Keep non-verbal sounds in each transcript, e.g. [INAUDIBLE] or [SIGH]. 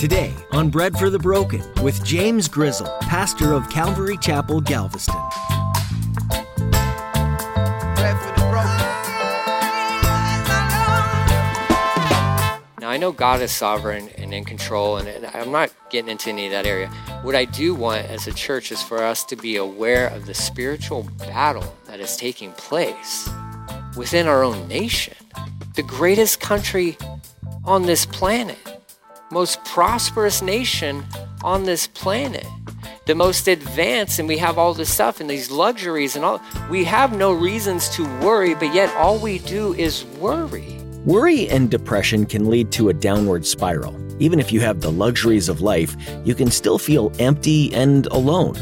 Today on Bread for the Broken with James Grizzle, pastor of Calvary Chapel, Galveston. Now, I know God is sovereign and in control, and I'm not getting into any of that area. What I do want as a church is for us to be aware of the spiritual battle that is taking place within our own nation, the greatest country on this planet most prosperous nation on this planet, the most advanced, and we have all this stuff and these luxuries and all. We have no reasons to worry, but yet all we do is worry. Worry and depression can lead to a downward spiral. Even if you have the luxuries of life, you can still feel empty and alone.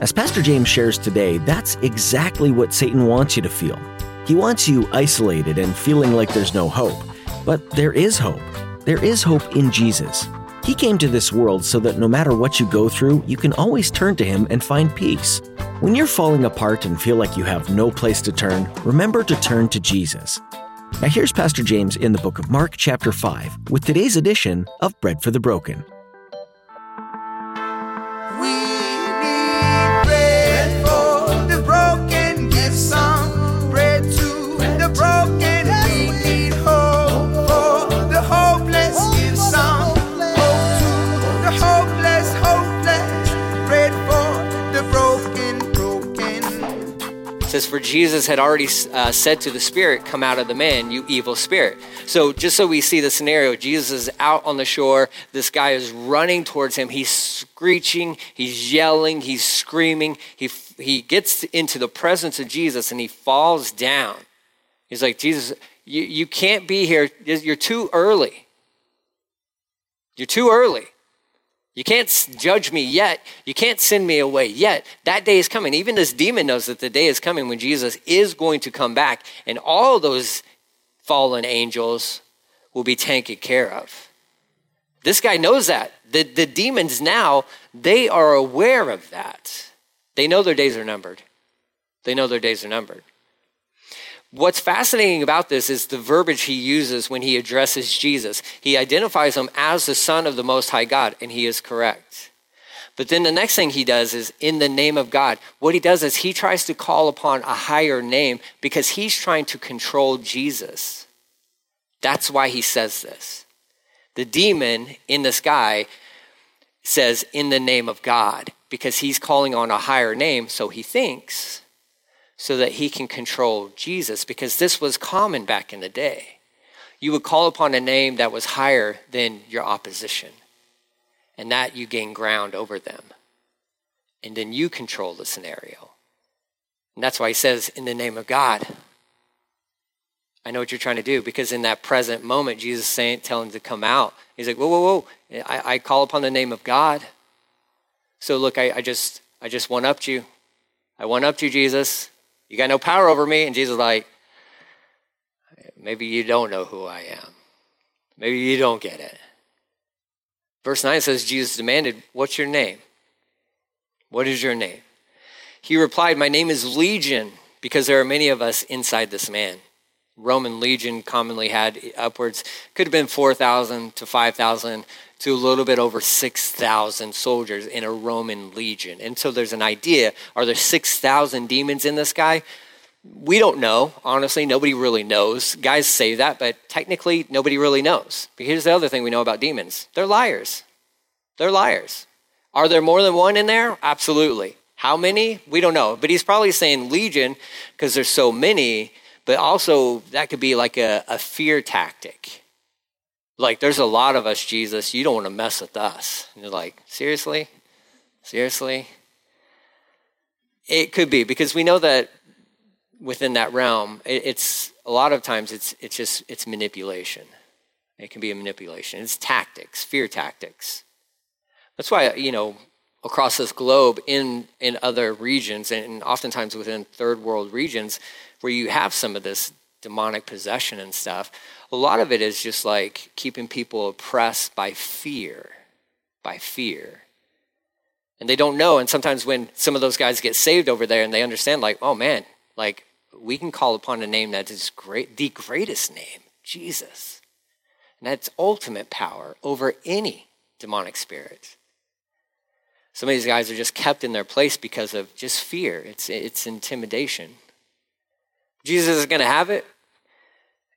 As Pastor James shares today, that's exactly what Satan wants you to feel. He wants you isolated and feeling like there's no hope. But there is hope. There is hope in Jesus. He came to this world so that no matter what you go through, you can always turn to Him and find peace. When you're falling apart and feel like you have no place to turn, remember to turn to Jesus. Now, here's Pastor James in the book of Mark, chapter 5, with today's edition of Bread for the Broken. Says, For Jesus had already uh, said to the spirit, Come out of the man, you evil spirit. So, just so we see the scenario, Jesus is out on the shore. This guy is running towards him. He's screeching, he's yelling, he's screaming. He, he gets into the presence of Jesus and he falls down. He's like, Jesus, you, you can't be here. You're too early. You're too early. You can't judge me yet. You can't send me away yet. That day is coming. Even this demon knows that the day is coming when Jesus is going to come back, and all those fallen angels will be taken care of. This guy knows that. The, the demons now, they are aware of that. They know their days are numbered. They know their days are numbered. What's fascinating about this is the verbiage he uses when he addresses Jesus. He identifies him as the Son of the Most High God, and he is correct. But then the next thing he does is in the name of God. What he does is he tries to call upon a higher name because he's trying to control Jesus. That's why he says this. The demon in the sky says, in the name of God, because he's calling on a higher name, so he thinks so that he can control Jesus, because this was common back in the day. You would call upon a name that was higher than your opposition, and that you gain ground over them. And then you control the scenario. And that's why he says, in the name of God. I know what you're trying to do because in that present moment, Jesus saying, telling him to come out. He's like, whoa, whoa, whoa! I, I call upon the name of God. So look, I, I just, I just one upped you. I one upped you, Jesus. You got no power over me. And Jesus like, maybe you don't know who I am. Maybe you don't get it. Verse 9 says, Jesus demanded, What's your name? What is your name? He replied, My name is Legion, because there are many of us inside this man. Roman legion commonly had upwards, could have been 4,000 to 5,000 to a little bit over 6,000 soldiers in a Roman legion. And so there's an idea are there 6,000 demons in this guy? We don't know. Honestly, nobody really knows. Guys say that, but technically, nobody really knows. But here's the other thing we know about demons they're liars. They're liars. Are there more than one in there? Absolutely. How many? We don't know. But he's probably saying legion because there's so many, but also that could be like a, a fear tactic like, there's a lot of us, Jesus. You don't want to mess with us. And you're like, seriously? Seriously? It could be because we know that within that realm, it's a lot of times it's it's just it's manipulation. It can be a manipulation. It's tactics, fear tactics. That's why you know across this globe, in in other regions, and oftentimes within third world regions, where you have some of this demonic possession and stuff, a lot of it is just like keeping people oppressed by fear, by fear. And they don't know. And sometimes when some of those guys get saved over there and they understand, like, oh man, like we can call upon a name that is great, the greatest name, Jesus. And that's ultimate power over any demonic spirits. Some of these guys are just kept in their place because of just fear. It's, it's intimidation. Jesus is going to have it.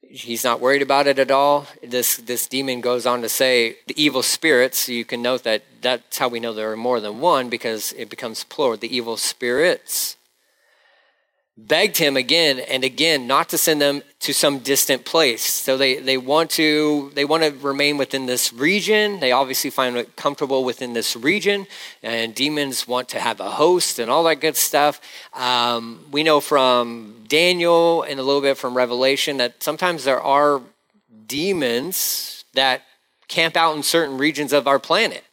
He's not worried about it at all. This, this demon goes on to say the evil spirits. You can note that that's how we know there are more than one because it becomes plural. The evil spirits begged him again and again not to send them to some distant place. So they, they want to they want to remain within this region. They obviously find it comfortable within this region, and demons want to have a host and all that good stuff. Um, we know from Daniel and a little bit from Revelation that sometimes there are demons that camp out in certain regions of our planet,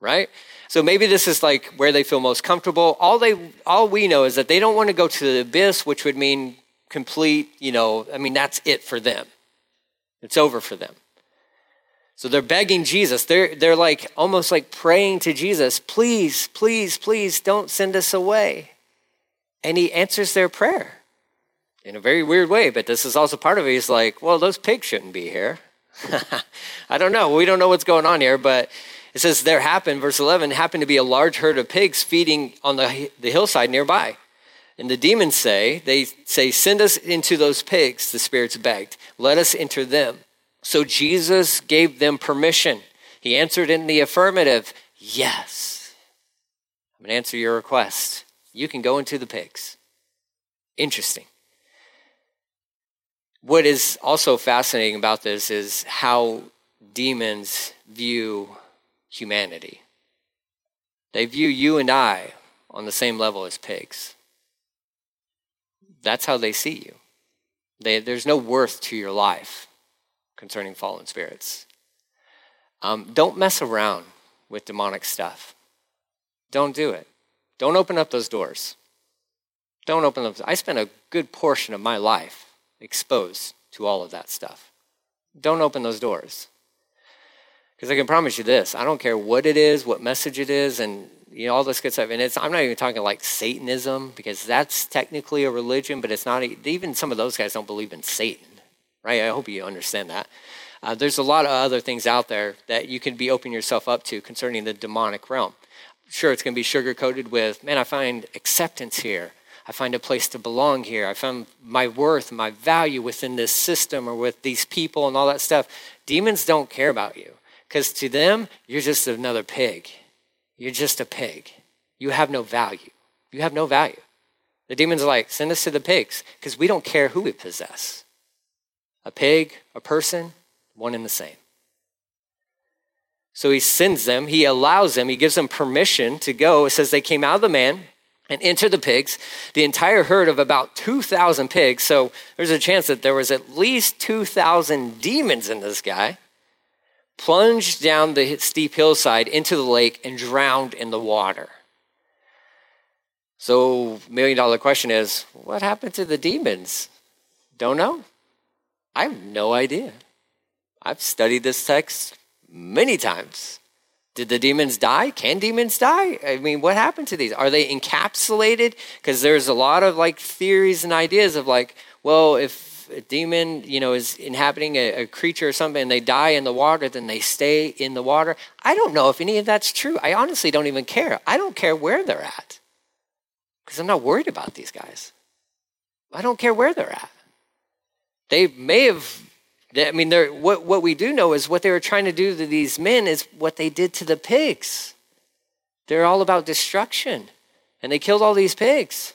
right? So maybe this is like where they feel most comfortable. All they all we know is that they don't want to go to the abyss, which would mean complete, you know, I mean that's it for them. It's over for them. So they're begging Jesus. They're they're like almost like praying to Jesus, "Please, please, please don't send us away." And he answers their prayer in a very weird way, but this is also part of it. He's like, "Well, those pigs shouldn't be here." [LAUGHS] I don't know. We don't know what's going on here, but it says, There happened, verse 11, happened to be a large herd of pigs feeding on the, the hillside nearby. And the demons say, They say, Send us into those pigs, the spirits begged. Let us enter them. So Jesus gave them permission. He answered in the affirmative, Yes. I'm going to answer your request. You can go into the pigs. Interesting. What is also fascinating about this is how demons view humanity. They view you and I on the same level as pigs. That's how they see you. They, there's no worth to your life concerning fallen spirits. Um, don't mess around with demonic stuff. Don't do it. Don't open up those doors. Don't open them. I spent a good portion of my life exposed to all of that stuff. Don't open those doors. Because I can promise you this I don't care what it is, what message it is, and you know all this good stuff. And it's I'm not even talking like Satanism because that's technically a religion, but it's not. Even some of those guys don't believe in Satan, right? I hope you understand that. Uh, there's a lot of other things out there that you can be opening yourself up to concerning the demonic realm. Sure, it's going to be sugar coated with, man, I find acceptance here. I find a place to belong here. I find my worth, my value within this system or with these people and all that stuff. Demons don't care about you. Because to them, you're just another pig. You're just a pig. You have no value. You have no value. The demons are like, send us to the pigs because we don't care who we possess. A pig, a person, one and the same. So he sends them, he allows them, he gives them permission to go. It says they came out of the man and entered the pigs, the entire herd of about 2,000 pigs. So there's a chance that there was at least 2,000 demons in this guy plunged down the steep hillside into the lake and drowned in the water. So, million dollar question is what happened to the demons? Don't know. I have no idea. I've studied this text many times. Did the demons die? Can demons die? I mean, what happened to these? Are they encapsulated? Because there's a lot of like theories and ideas of like, well, if a demon, you know, is inhabiting a, a, creature or something and they die in the water, then they stay in the water. I don't know if any of that's true. I honestly don't even care. I don't care where they're at because I'm not worried about these guys. I don't care where they're at. They may have, I mean, what, what we do know is what they were trying to do to these men is what they did to the pigs. They're all about destruction. And they killed all these pigs.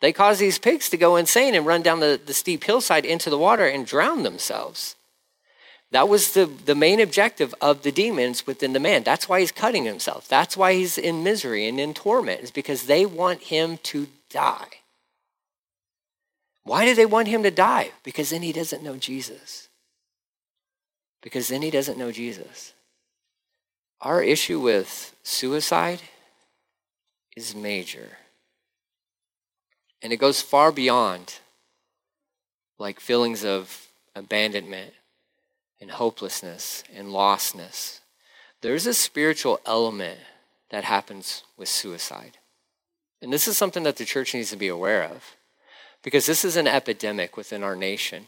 They cause these pigs to go insane and run down the, the steep hillside into the water and drown themselves. That was the, the main objective of the demons within the man. That's why he's cutting himself. That's why he's in misery and in torment, is because they want him to die. Why do they want him to die? Because then he doesn't know Jesus. Because then he doesn't know Jesus. Our issue with suicide is major. And it goes far beyond like feelings of abandonment and hopelessness and lostness. There's a spiritual element that happens with suicide. And this is something that the church needs to be aware of because this is an epidemic within our nation.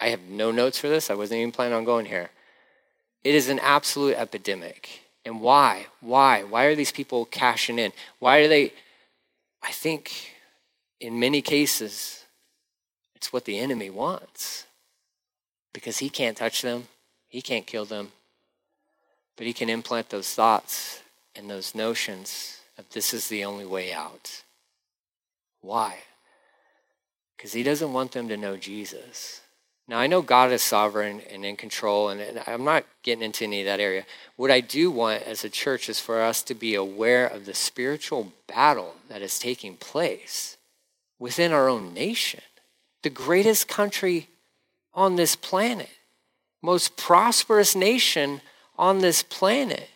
I have no notes for this. I wasn't even planning on going here. It is an absolute epidemic. And why? Why? Why are these people cashing in? Why are they? I think in many cases, it's what the enemy wants because he can't touch them, he can't kill them, but he can implant those thoughts and those notions of this is the only way out. Why? Because he doesn't want them to know Jesus. Now, I know God is sovereign and in control, and, I'm not getting into any of that area. What I do want as a church is for us to be aware of the spiritual battle that is taking place within our own nation, the greatest country on this planet, most prosperous nation on this planet,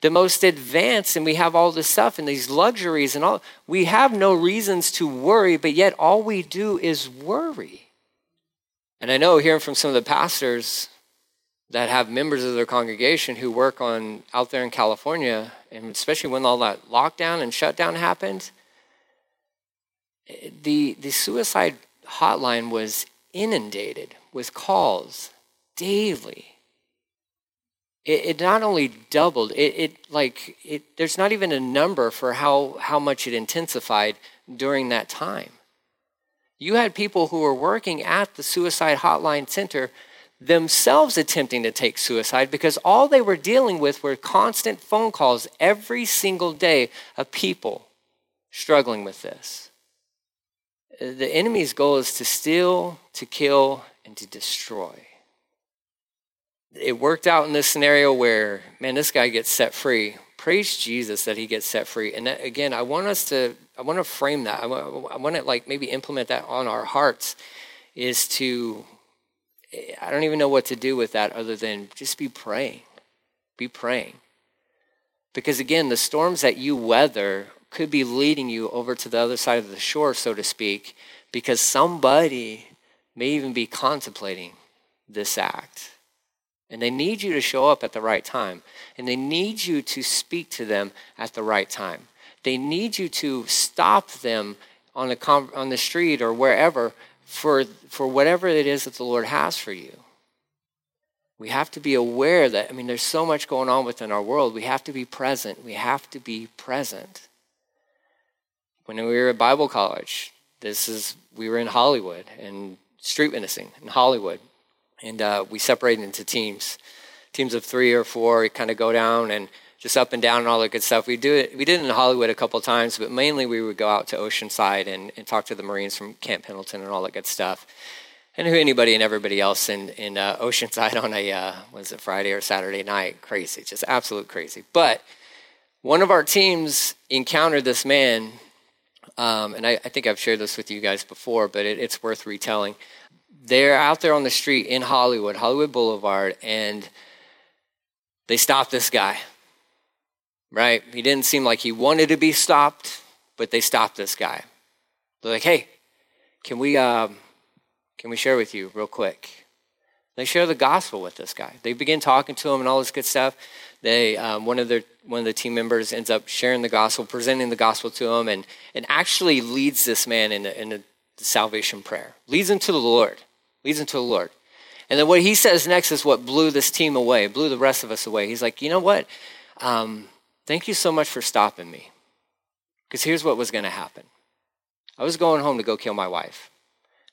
the most advanced, and we have all this stuff and these luxuries and all. We have no reasons to worry, but yet all we do is worry. And I know hearing from some of the pastors that have members of their congregation who work on out there in California, and especially when all that lockdown and shutdown happened, the, the suicide hotline was inundated with calls daily. It, it not only doubled, it, it like it, there's not even a number for how, how much it intensified during that time. You had people who were working at the suicide hotline center themselves attempting to take suicide because all they were dealing with were constant phone calls every single day of people struggling with this. The enemy's goal is to steal, to kill, and to destroy. It worked out in this scenario where, man, this guy gets set free. Praise Jesus that he gets set free. And that, again, I want us to I want to frame that. I want, I want to like maybe implement that on our hearts is to, eh, I don't even know what to do with that other than just be praying. Be praying. Because again, the storms that you weather could be leading you over to the other side of the shore, so to speak, because somebody may even be contemplating this act. And they need you to show up at the right time. And they need you to speak to them at the right time. They need you to stop them on the, on the street or wherever for, for whatever it is that the Lord has for you. We have to be aware that, I mean, there's so much going on within our world. We have to be present. We have to be present. When we were at Bible college, this is, we were in Hollywood and street witnessing in Hollywood. And uh, we separated into teams, teams of three or four. We kind of go down and just up and down and all that good stuff. We do it. We did it in Hollywood a couple times, but mainly we would go out to Oceanside and, and talk to the Marines from Camp Pendleton and all that good stuff, and who anybody and everybody else in in uh, Oceanside on a uh, was it Friday or Saturday night? Crazy, just absolute crazy. But one of our teams encountered this man, um, and I, I, think I've shared this with you guys before, but it, it's worth retelling. They're out there on the street in Hollywood, Hollywood Boulevard, and they stopped this guy right? He didn't seem like he wanted to be stopped, but they stopped this guy. They're like, hey, can we, uh, can we share with you real quick? They share the gospel with this guy. They begin talking to him and all this good stuff. They, um, one, of their, one of the team members ends up sharing the gospel, presenting the gospel to him, and, and actually leads this man in, a, in a salvation prayer. Leads him to the Lord. Leads him to the Lord. And then what he says next is what blew this team away, blew the rest of us away. He's like, you know what? Um, Thank you so much for stopping me. Because here's what was going to happen I was going home to go kill my wife,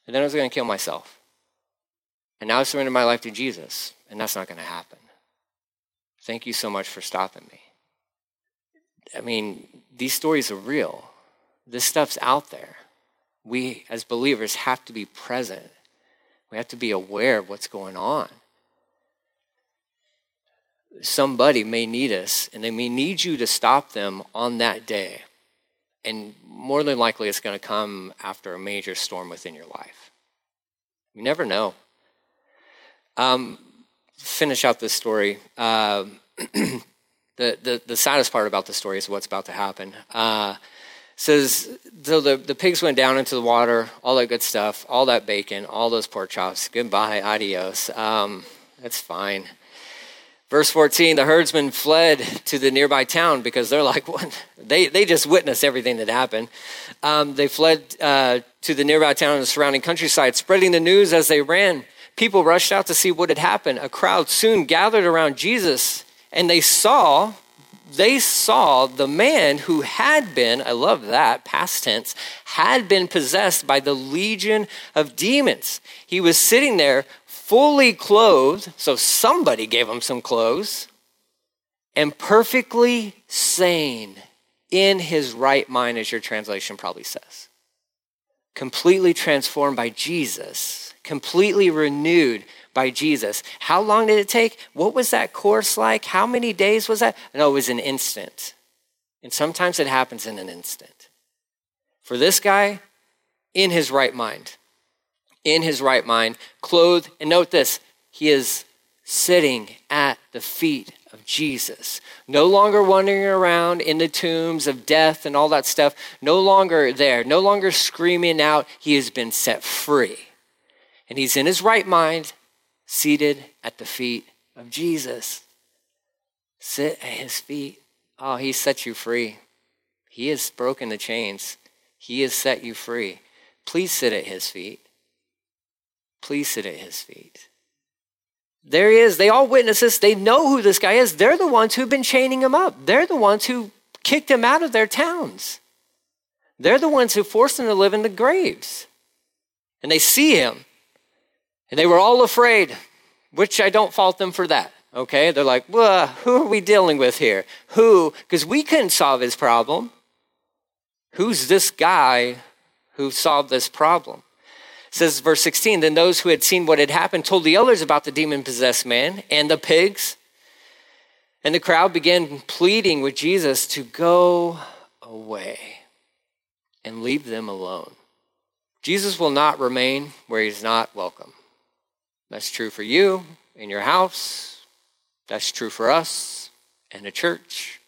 and then I was going to kill myself. And now I surrender my life to Jesus, and that's not going to happen. Thank you so much for stopping me. I mean, these stories are real. This stuff's out there. We, as believers, have to be present. We have to be aware of what's going on somebody may need us and they may need you to stop them on that day. And more than likely, it's going to come after a major storm within your life. You never know. Um, finish out this story. Uh, [CLEARS THROAT] the, the, the saddest part about the story is what's about to happen. Uh, says so the, the pigs went down into the water, all that good stuff, all that bacon, all those pork chops. Goodbye, adios. Um, that's fine. Verse 14, the herdsmen fled to the nearby town because they're like, [LAUGHS] what? They, they just witnessed everything that happened. Um, they fled uh, to the nearby town and the surrounding countryside, spreading the news as they ran. People rushed out to see what had happened. A crowd soon gathered around Jesus, and they saw they saw the man who had been, I love that, past tense, had been possessed by the legion of demons. He was sitting there fully clothed, so somebody gave him some clothes, and perfectly sane in his right mind, as your translation probably says. Completely transformed by Jesus, completely renewed by Jesus. How long did it take? What was that course like? How many days was that? No, it was an instant. And sometimes it happens in an instant. For this guy, in his right mind, in his right mind, clothed, and note this, he is sitting at the feet of Jesus. No longer wandering around in the tombs of death and all that stuff. No longer there. No longer screaming out. He has been set free. And he's in his right mind, seated at the feet of Jesus. Sit at his feet. Oh, he set you free. He has broken the chains. He has set you free. Please sit at his feet. Please sit at his feet. There he is. They all witness this. They know who this guy is. They're the ones who've been chaining him up. They're the ones who kicked him out of their towns. They're the ones who forced him to live in the graves. And they see him and they were all afraid, which I don't fault them for that. Okay? They're like, who are we dealing with here? Who? Because we couldn't solve his problem. Who's this guy who solved this problem? It says verse 16 Then those who had seen what had happened told the others about the demon possessed man and the pigs. And the crowd began pleading with Jesus to go away and leave them alone. Jesus will not remain where he's not welcome. That's true for you in your house. That's true for us and the church.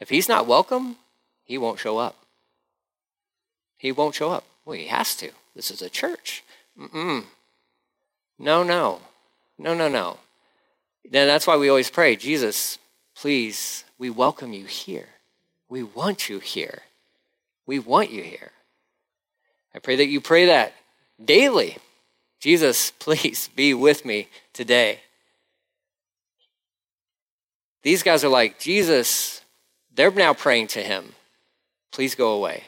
If he's not welcome, he won't show up. He won't show up. Well, he has to. This is a church. Mm-mm. No, no. No, no, no. Then that's why we always pray, Jesus, please, we welcome you here. We want you here. We want you here. I pray that you pray that daily Jesus, please be with me today. These guys are like, Jesus, they're now praying to him. Please go away.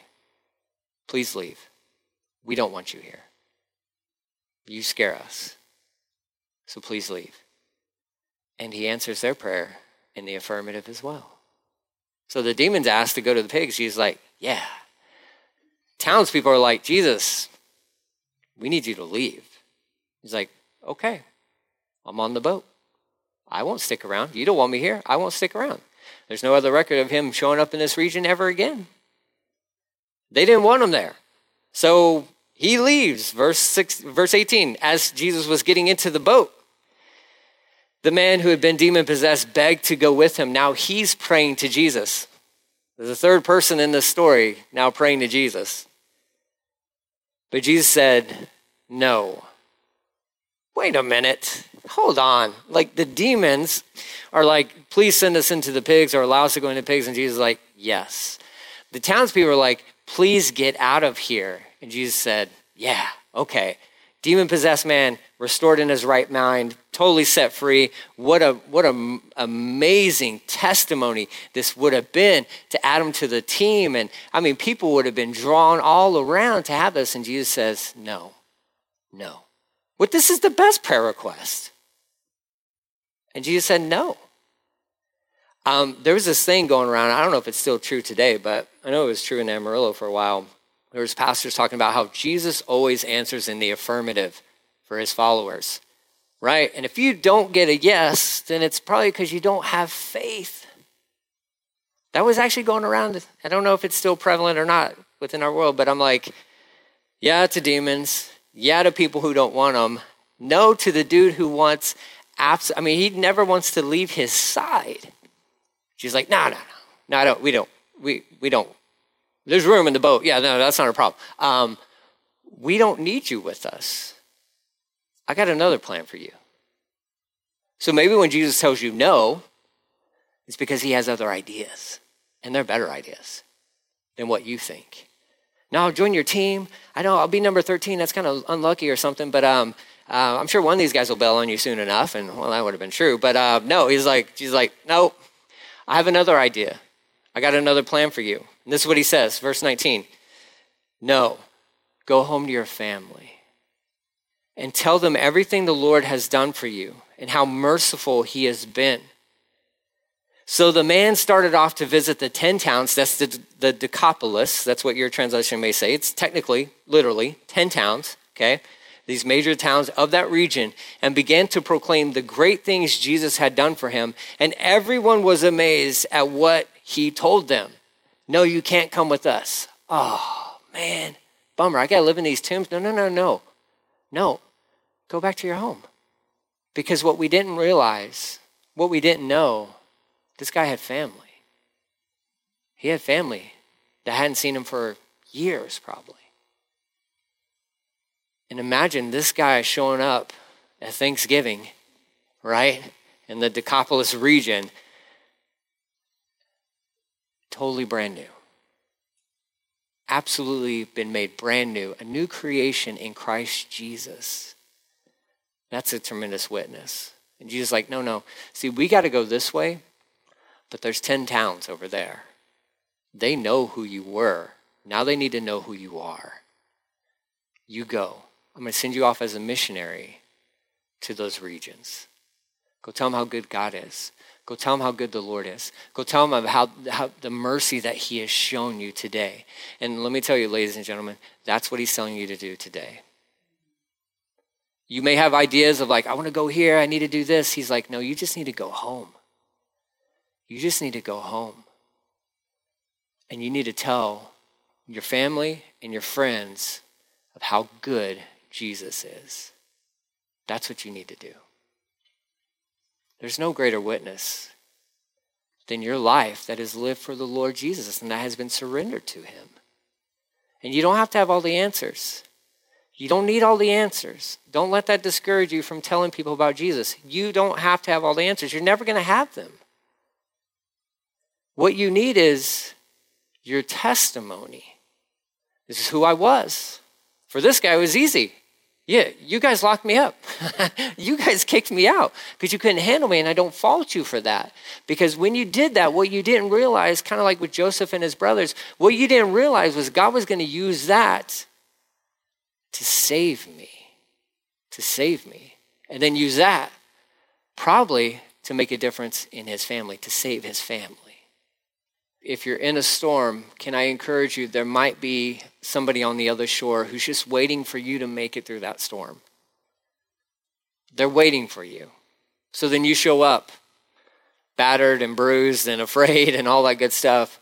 Please leave. We don't want you here. You scare us. So please leave. And he answers their prayer in the affirmative as well. So the demons asked to go to the pigs. He's like, yeah. Townspeople are like, Jesus, we need you to leave. He's like, okay, I'm on the boat. I won't stick around. You don't want me here. I won't stick around. There's no other record of him showing up in this region ever again. They didn't want him there. So he leaves. Verse, six, verse 18 As Jesus was getting into the boat, the man who had been demon possessed begged to go with him. Now he's praying to Jesus. There's a third person in this story now praying to Jesus. But Jesus said, No wait a minute, hold on. Like the demons are like, please send us into the pigs or allow us to go into pigs. And Jesus is like, yes. The townspeople are like, please get out of here. And Jesus said, yeah, okay. Demon possessed man restored in his right mind, totally set free. What a what a amazing testimony this would have been to add him to the team. And I mean, people would have been drawn all around to have this. And Jesus says, no, no. What this is the best prayer request. And Jesus said, no. Um, there was this thing going around. I don't know if it's still true today, but I know it was true in Amarillo for a while. There was pastors talking about how Jesus always answers in the affirmative for his followers, right? And if you don't get a yes, then it's probably because you don't have faith. That was actually going around. I don't know if it's still prevalent or not within our world, but I'm like, yeah, to demons, yeah to people who don't want them, no to the dude who wants abs- I mean, he never wants to leave his side. She's like, no, no, no, no, I don't, we don't, we, we don't. There's room in the boat. Yeah, no, that's not a problem. Um, we don't need you with us. I got another plan for you. So maybe when Jesus tells you no, it's because he has other ideas, and they're better ideas than what you think. No, I'll join your team. I know I'll be number 13. That's kind of unlucky or something, but um, uh, I'm sure one of these guys will bail on you soon enough. And well, that would have been true. But uh, no, he's like, she's like, no, I have another idea. I got another plan for you. And this is what he says, verse 19. No, go home to your family and tell them everything the Lord has done for you and how merciful he has been. So the man started off to visit the 10 towns. That's the, the Decapolis. That's what your translation may say. It's technically, literally, 10 towns, okay? These major towns of that region, and began to proclaim the great things Jesus had done for him. And everyone was amazed at what he told them. No, you can't come with us. Oh, man, bummer. I got to live in these tombs. No, no, no, no. No, go back to your home. Because what we didn't realize, what we didn't know, this guy had family. He had family that hadn't seen him for years, probably. And imagine this guy showing up at Thanksgiving, right, in the Decapolis region, totally brand new. Absolutely been made brand new, a new creation in Christ Jesus. That's a tremendous witness. And Jesus like, no, no. See, we got to go this way but there's 10 towns over there. They know who you were. Now they need to know who you are. You go. I'm going to send you off as a missionary to those regions. Go tell them how good God is. Go tell them how good the Lord is. Go tell them how, how the mercy that He has shown you today. And let me tell you, ladies and gentlemen, that's what He's telling you to do today. You may have ideas of like, I want to go here, I need to do this. He's like, no, you just need to go home. You just need to go home. And you need to tell your family and your friends of how good Jesus is. That's what you need to do. There's no greater witness than your life that is lived for the Lord Jesus and that has been surrendered to Him. And you don't have to have all the answers. You don't need all the answers. Don't let that discourage you from telling people about Jesus. You don't have to have all the answers. You're never going to have them. What you need is your testimony. This is who I was. For this guy, it was easy. Yeah, you guys locked me up. [LAUGHS] you guys kicked me out because you couldn't handle me, and I don't fault you for that. Because when you did that, what you didn't realize, kind of like with Joseph and his brothers, what you didn't realize was God was going to use that to save me, to save me, and then use that probably to make a difference in his family, to save his family if you're in a storm, can I encourage you? There might be somebody on the other shore who's just waiting for you to make it through that storm. They're waiting for you. So then you show up, battered and bruised and [LAUGHS] afraid and all that good stuff.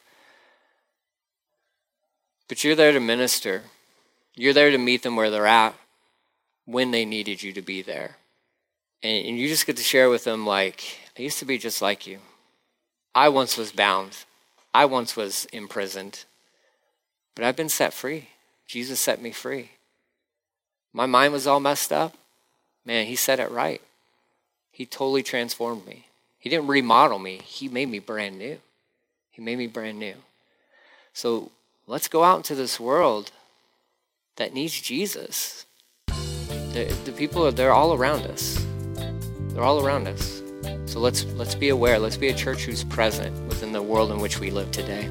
But you're there to minister. You're there to meet them where they're at when they needed you to be there. And, you just get to share with them, like, I used to be just like you. I once was bound. I once was imprisoned, but I've been set free. Jesus set me free. My mind was all messed up. Man, he set it right. He totally transformed me. He didn't remodel me, he made me brand new. He made me brand new. So let's go out into this world that needs Jesus. The, the people, are, they're all around us. They're all around us. So let's let's be aware. Let's be a church who's present within the world in which we live today.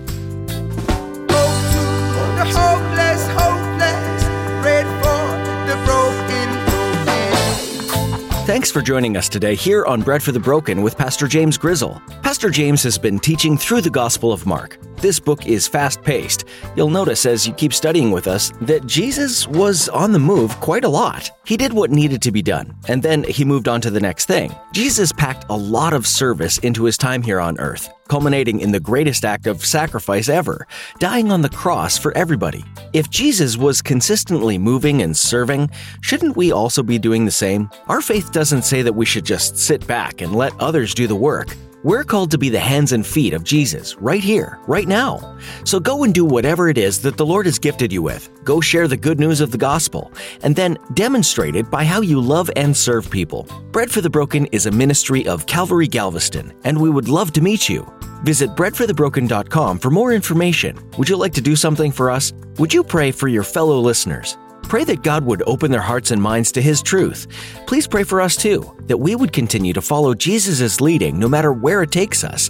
Thanks for joining us today here on Bread for the Broken with Pastor James Grizzle. Pastor James has been teaching through the Gospel of Mark. This book is fast paced. You'll notice as you keep studying with us that Jesus was on the move quite a lot. He did what needed to be done, and then he moved on to the next thing. Jesus packed a lot of service into his time here on earth, culminating in the greatest act of sacrifice ever, dying on the cross for everybody. If Jesus was consistently moving and serving, shouldn't we also be doing the same? Our faith doesn't say that we should just sit back and let others do the work. We're called to be the hands and feet of Jesus right here, right now. So go and do whatever it is that the Lord has gifted you with. Go share the good news of the gospel, and then demonstrate it by how you love and serve people. Bread for the Broken is a ministry of Calvary Galveston, and we would love to meet you. Visit breadforthebroken.com for more information. Would you like to do something for us? Would you pray for your fellow listeners? Pray that God would open their hearts and minds to His truth. Please pray for us too, that we would continue to follow Jesus' leading no matter where it takes us.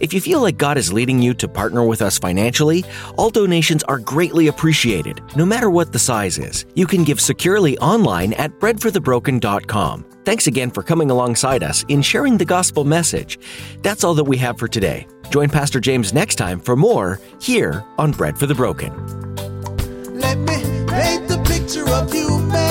If you feel like God is leading you to partner with us financially, all donations are greatly appreciated, no matter what the size is. You can give securely online at breadforthebroken.com. Thanks again for coming alongside us in sharing the gospel message. That's all that we have for today. Join Pastor James next time for more here on Bread for the Broken. Picture of you,